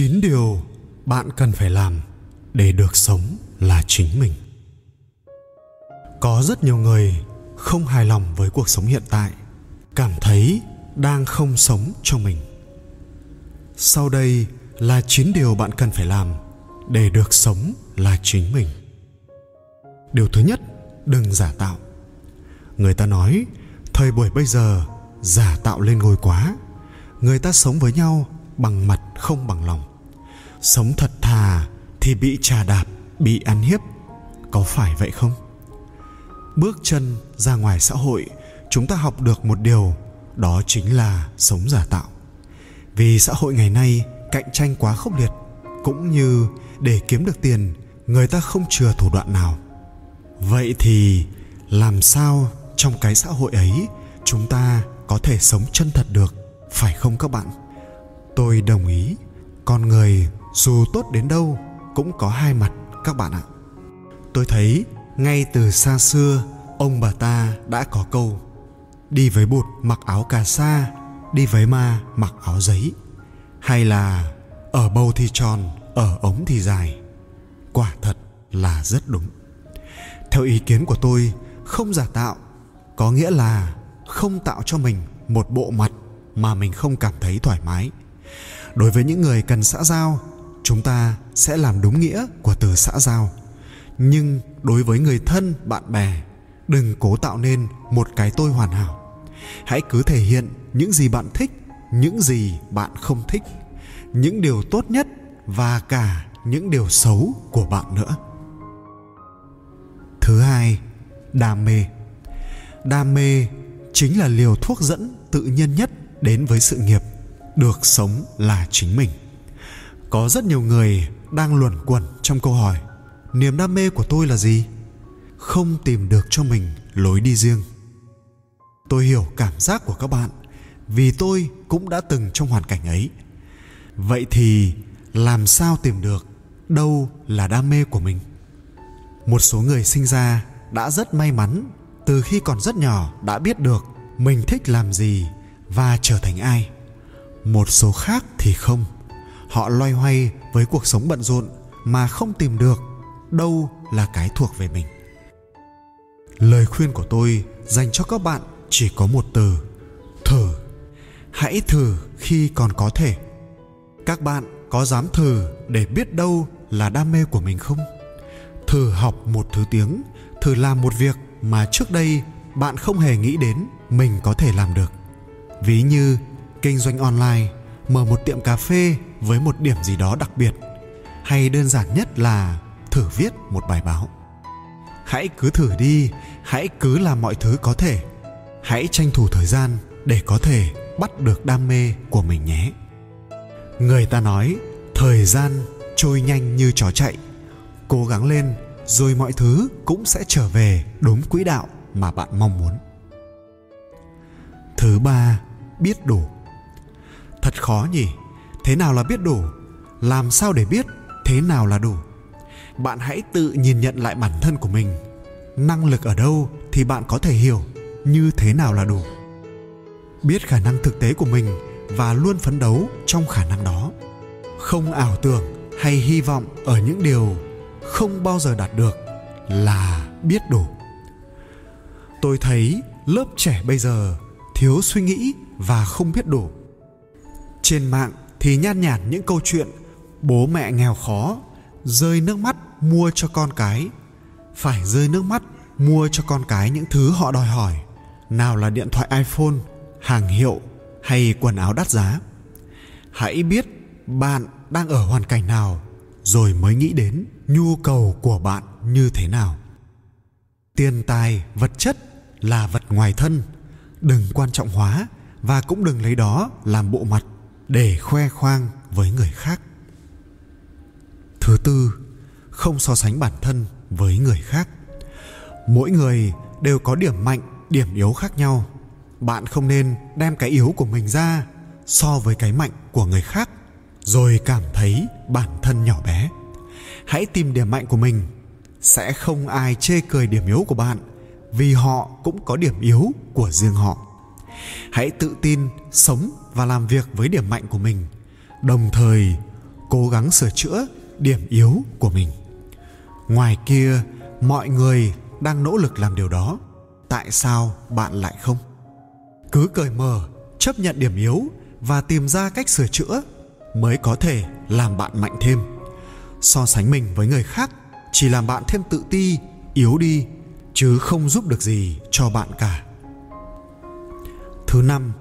9 điều bạn cần phải làm để được sống là chính mình. Có rất nhiều người không hài lòng với cuộc sống hiện tại, cảm thấy đang không sống cho mình. Sau đây là 9 điều bạn cần phải làm để được sống là chính mình. Điều thứ nhất, đừng giả tạo. Người ta nói, thời buổi bây giờ, giả tạo lên ngôi quá. Người ta sống với nhau bằng mặt không bằng lòng sống thật thà thì bị trà đạp, bị ăn hiếp, có phải vậy không? Bước chân ra ngoài xã hội, chúng ta học được một điều, đó chính là sống giả tạo. Vì xã hội ngày nay cạnh tranh quá khốc liệt, cũng như để kiếm được tiền, người ta không chừa thủ đoạn nào. Vậy thì làm sao trong cái xã hội ấy chúng ta có thể sống chân thật được, phải không các bạn? Tôi đồng ý, con người dù tốt đến đâu, cũng có hai mặt, các bạn ạ. Tôi thấy, ngay từ xa xưa, ông bà ta đã có câu, đi với bụt mặc áo cà sa, đi với ma mặc áo giấy. Hay là, ở bầu thì tròn, ở ống thì dài. Quả thật là rất đúng. Theo ý kiến của tôi, không giả tạo, có nghĩa là không tạo cho mình một bộ mặt mà mình không cảm thấy thoải mái. Đối với những người cần xã giao chúng ta sẽ làm đúng nghĩa của từ xã giao. Nhưng đối với người thân, bạn bè, đừng cố tạo nên một cái tôi hoàn hảo. Hãy cứ thể hiện những gì bạn thích, những gì bạn không thích, những điều tốt nhất và cả những điều xấu của bạn nữa. Thứ hai, đam mê. Đam mê chính là liều thuốc dẫn tự nhiên nhất đến với sự nghiệp, được sống là chính mình có rất nhiều người đang luẩn quẩn trong câu hỏi, niềm đam mê của tôi là gì? Không tìm được cho mình lối đi riêng. Tôi hiểu cảm giác của các bạn, vì tôi cũng đã từng trong hoàn cảnh ấy. Vậy thì làm sao tìm được đâu là đam mê của mình? Một số người sinh ra đã rất may mắn từ khi còn rất nhỏ đã biết được mình thích làm gì và trở thành ai. Một số khác thì không họ loay hoay với cuộc sống bận rộn mà không tìm được đâu là cái thuộc về mình. Lời khuyên của tôi dành cho các bạn chỉ có một từ, thử. Hãy thử khi còn có thể. Các bạn có dám thử để biết đâu là đam mê của mình không? Thử học một thứ tiếng, thử làm một việc mà trước đây bạn không hề nghĩ đến mình có thể làm được. Ví như kinh doanh online mở một tiệm cà phê với một điểm gì đó đặc biệt, hay đơn giản nhất là thử viết một bài báo. Hãy cứ thử đi, hãy cứ làm mọi thứ có thể. Hãy tranh thủ thời gian để có thể bắt được đam mê của mình nhé. Người ta nói, thời gian trôi nhanh như chó chạy. Cố gắng lên, rồi mọi thứ cũng sẽ trở về đúng quỹ đạo mà bạn mong muốn. Thứ ba, biết đủ thật khó nhỉ? Thế nào là biết đủ? Làm sao để biết thế nào là đủ? Bạn hãy tự nhìn nhận lại bản thân của mình. Năng lực ở đâu thì bạn có thể hiểu như thế nào là đủ. Biết khả năng thực tế của mình và luôn phấn đấu trong khả năng đó. Không ảo tưởng hay hy vọng ở những điều không bao giờ đạt được là biết đủ. Tôi thấy lớp trẻ bây giờ thiếu suy nghĩ và không biết đủ trên mạng thì nhan nhản những câu chuyện bố mẹ nghèo khó, rơi nước mắt, mua cho con cái phải rơi nước mắt, mua cho con cái những thứ họ đòi hỏi, nào là điện thoại iphone, hàng hiệu hay quần áo đắt giá. Hãy biết bạn đang ở hoàn cảnh nào rồi mới nghĩ đến nhu cầu của bạn như thế nào. Tiền tài, vật chất là vật ngoài thân, đừng quan trọng hóa và cũng đừng lấy đó làm bộ mặt để khoe khoang với người khác. Thứ tư, không so sánh bản thân với người khác. Mỗi người đều có điểm mạnh, điểm yếu khác nhau. Bạn không nên đem cái yếu của mình ra so với cái mạnh của người khác, rồi cảm thấy bản thân nhỏ bé. Hãy tìm điểm mạnh của mình. Sẽ không ai chê cười điểm yếu của bạn, vì họ cũng có điểm yếu của riêng họ. Hãy tự tin sống và làm việc với điểm mạnh của mình, đồng thời cố gắng sửa chữa điểm yếu của mình. Ngoài kia, mọi người đang nỗ lực làm điều đó. Tại sao bạn lại không? Cứ cởi mở, chấp nhận điểm yếu và tìm ra cách sửa chữa mới có thể làm bạn mạnh thêm. So sánh mình với người khác chỉ làm bạn thêm tự ti, yếu đi, chứ không giúp được gì cho bạn cả. Thứ năm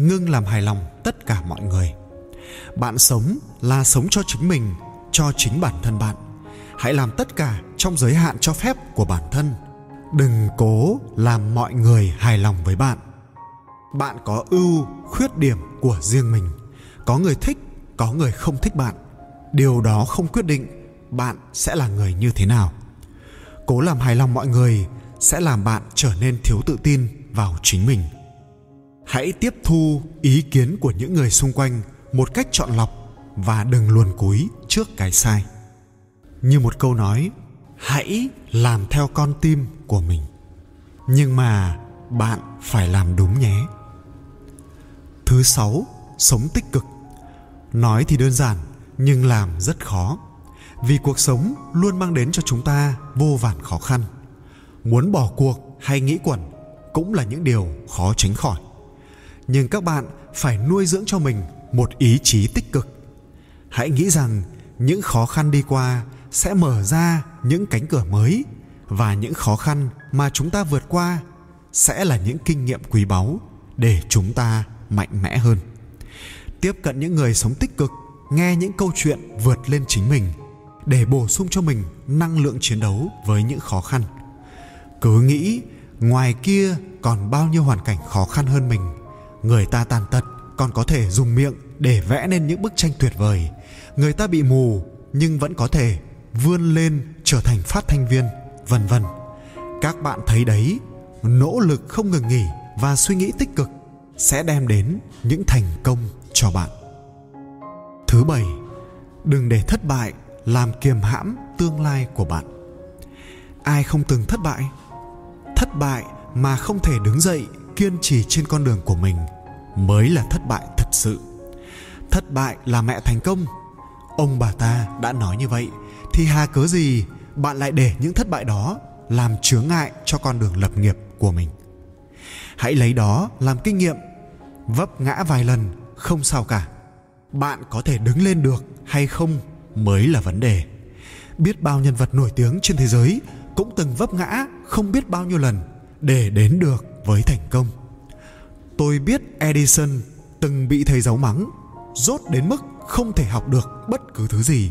ngưng làm hài lòng tất cả mọi người. Bạn sống là sống cho chính mình, cho chính bản thân bạn. Hãy làm tất cả trong giới hạn cho phép của bản thân. Đừng cố làm mọi người hài lòng với bạn. Bạn có ưu, khuyết điểm của riêng mình. Có người thích, có người không thích bạn. Điều đó không quyết định bạn sẽ là người như thế nào. Cố làm hài lòng mọi người sẽ làm bạn trở nên thiếu tự tin vào chính mình hãy tiếp thu ý kiến của những người xung quanh một cách chọn lọc và đừng luồn cúi trước cái sai. Như một câu nói, hãy làm theo con tim của mình. Nhưng mà bạn phải làm đúng nhé. Thứ sáu, sống tích cực. Nói thì đơn giản, nhưng làm rất khó. Vì cuộc sống luôn mang đến cho chúng ta vô vàn khó khăn. Muốn bỏ cuộc hay nghĩ quẩn cũng là những điều khó tránh khỏi nhưng các bạn phải nuôi dưỡng cho mình một ý chí tích cực. Hãy nghĩ rằng những khó khăn đi qua sẽ mở ra những cánh cửa mới, và những khó khăn mà chúng ta vượt qua sẽ là những kinh nghiệm quý báu để chúng ta mạnh mẽ hơn. Tiếp cận những người sống tích cực, nghe những câu chuyện vượt lên chính mình để bổ sung cho mình năng lượng chiến đấu với những khó khăn. Cứ nghĩ ngoài kia còn bao nhiêu hoàn cảnh khó khăn hơn mình người ta tàn tật, còn có thể dùng miệng để vẽ nên những bức tranh tuyệt vời. Người ta bị mù, nhưng vẫn có thể vươn lên trở thành phát thanh viên, vân vân. Các bạn thấy đấy, nỗ lực không ngừng nghỉ và suy nghĩ tích cực sẽ đem đến những thành công cho bạn. Thứ bảy, đừng để thất bại làm kiềm hãm tương lai của bạn. Ai không từng thất bại? Thất bại mà không thể đứng dậy kiên trì trên con đường của mình mới là thất bại thật sự. Thất bại là mẹ thành công. Ông bà ta đã nói như vậy, thì hà cớ gì bạn lại để những thất bại đó làm chướng ngại cho con đường lập nghiệp của mình? Hãy lấy đó làm kinh nghiệm, vấp ngã vài lần không sao cả. Bạn có thể đứng lên được hay không mới là vấn đề. Biết bao nhân vật nổi tiếng trên thế giới cũng từng vấp ngã không biết bao nhiêu lần để đến được với thành công tôi biết edison từng bị thầy giáo mắng rốt đến mức không thể học được bất cứ thứ gì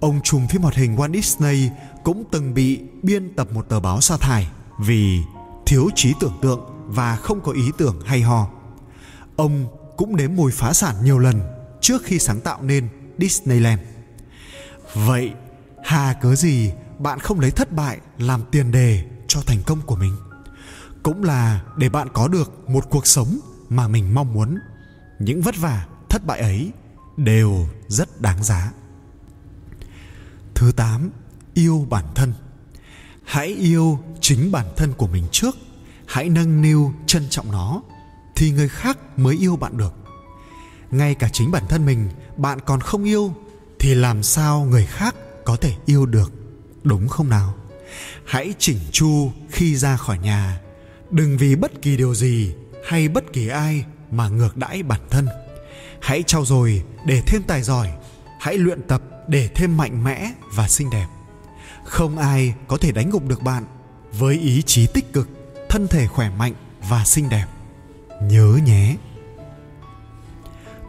ông trùm phim hoạt hình Walt Disney cũng từng bị biên tập một tờ báo sa thải vì thiếu trí tưởng tượng và không có ý tưởng hay ho. Ông cũng nếm mùi phá sản nhiều lần trước khi sáng tạo nên Disneyland. Vậy, hà cớ gì bạn không lấy thất bại làm tiền đề cho thành công của mình? Cũng là để bạn có được một cuộc sống mà mình mong muốn. Những vất vả, thất bại ấy đều rất đáng giá. Thứ 8, yêu bản thân. Hãy yêu chính bản thân của mình trước, hãy nâng niu trân trọng nó thì người khác mới yêu bạn được. Ngay cả chính bản thân mình bạn còn không yêu thì làm sao người khác có thể yêu được, đúng không nào? Hãy chỉnh chu khi ra khỏi nhà, đừng vì bất kỳ điều gì hay bất kỳ ai mà ngược đãi bản thân. Hãy trau dồi để thêm tài giỏi, hãy luyện tập để thêm mạnh mẽ và xinh đẹp. Không ai có thể đánh gục được bạn với ý chí tích cực thân thể khỏe mạnh và xinh đẹp. Nhớ nhé.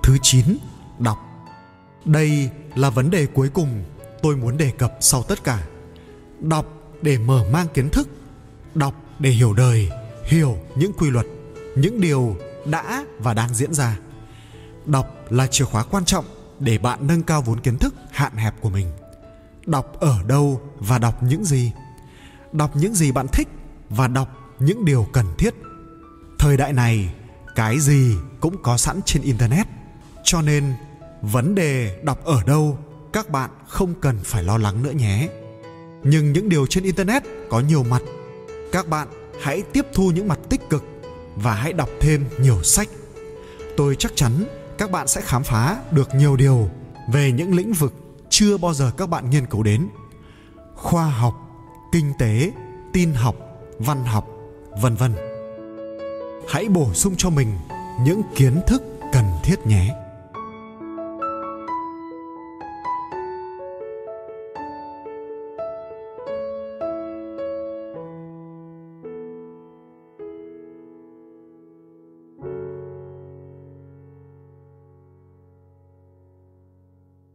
Thứ 9 đọc. Đây là vấn đề cuối cùng tôi muốn đề cập sau tất cả. Đọc để mở mang kiến thức. Đọc để hiểu đời hiểu những quy luật, những điều đã và đang diễn ra. Đọc là chìa khóa quan trọng để bạn nâng cao vốn kiến thức hạn hẹp của mình. Đọc ở đâu và đọc những gì? Đọc những gì bạn thích và đọc những điều cần thiết. Thời đại này, cái gì cũng có sẵn trên internet. Cho nên, vấn đề đọc ở đâu các bạn không cần phải lo lắng nữa nhé. Nhưng những điều trên internet có nhiều mặt. Các bạn hãy tiếp thu những mặt tích cực và hãy đọc thêm nhiều sách. Tôi chắc chắn các bạn sẽ khám phá được nhiều điều về những lĩnh vực chưa bao giờ các bạn nghiên cứu đến. Khoa học, kinh tế, tin học, văn học, vân vân. Hãy bổ sung cho mình những kiến thức cần thiết nhé.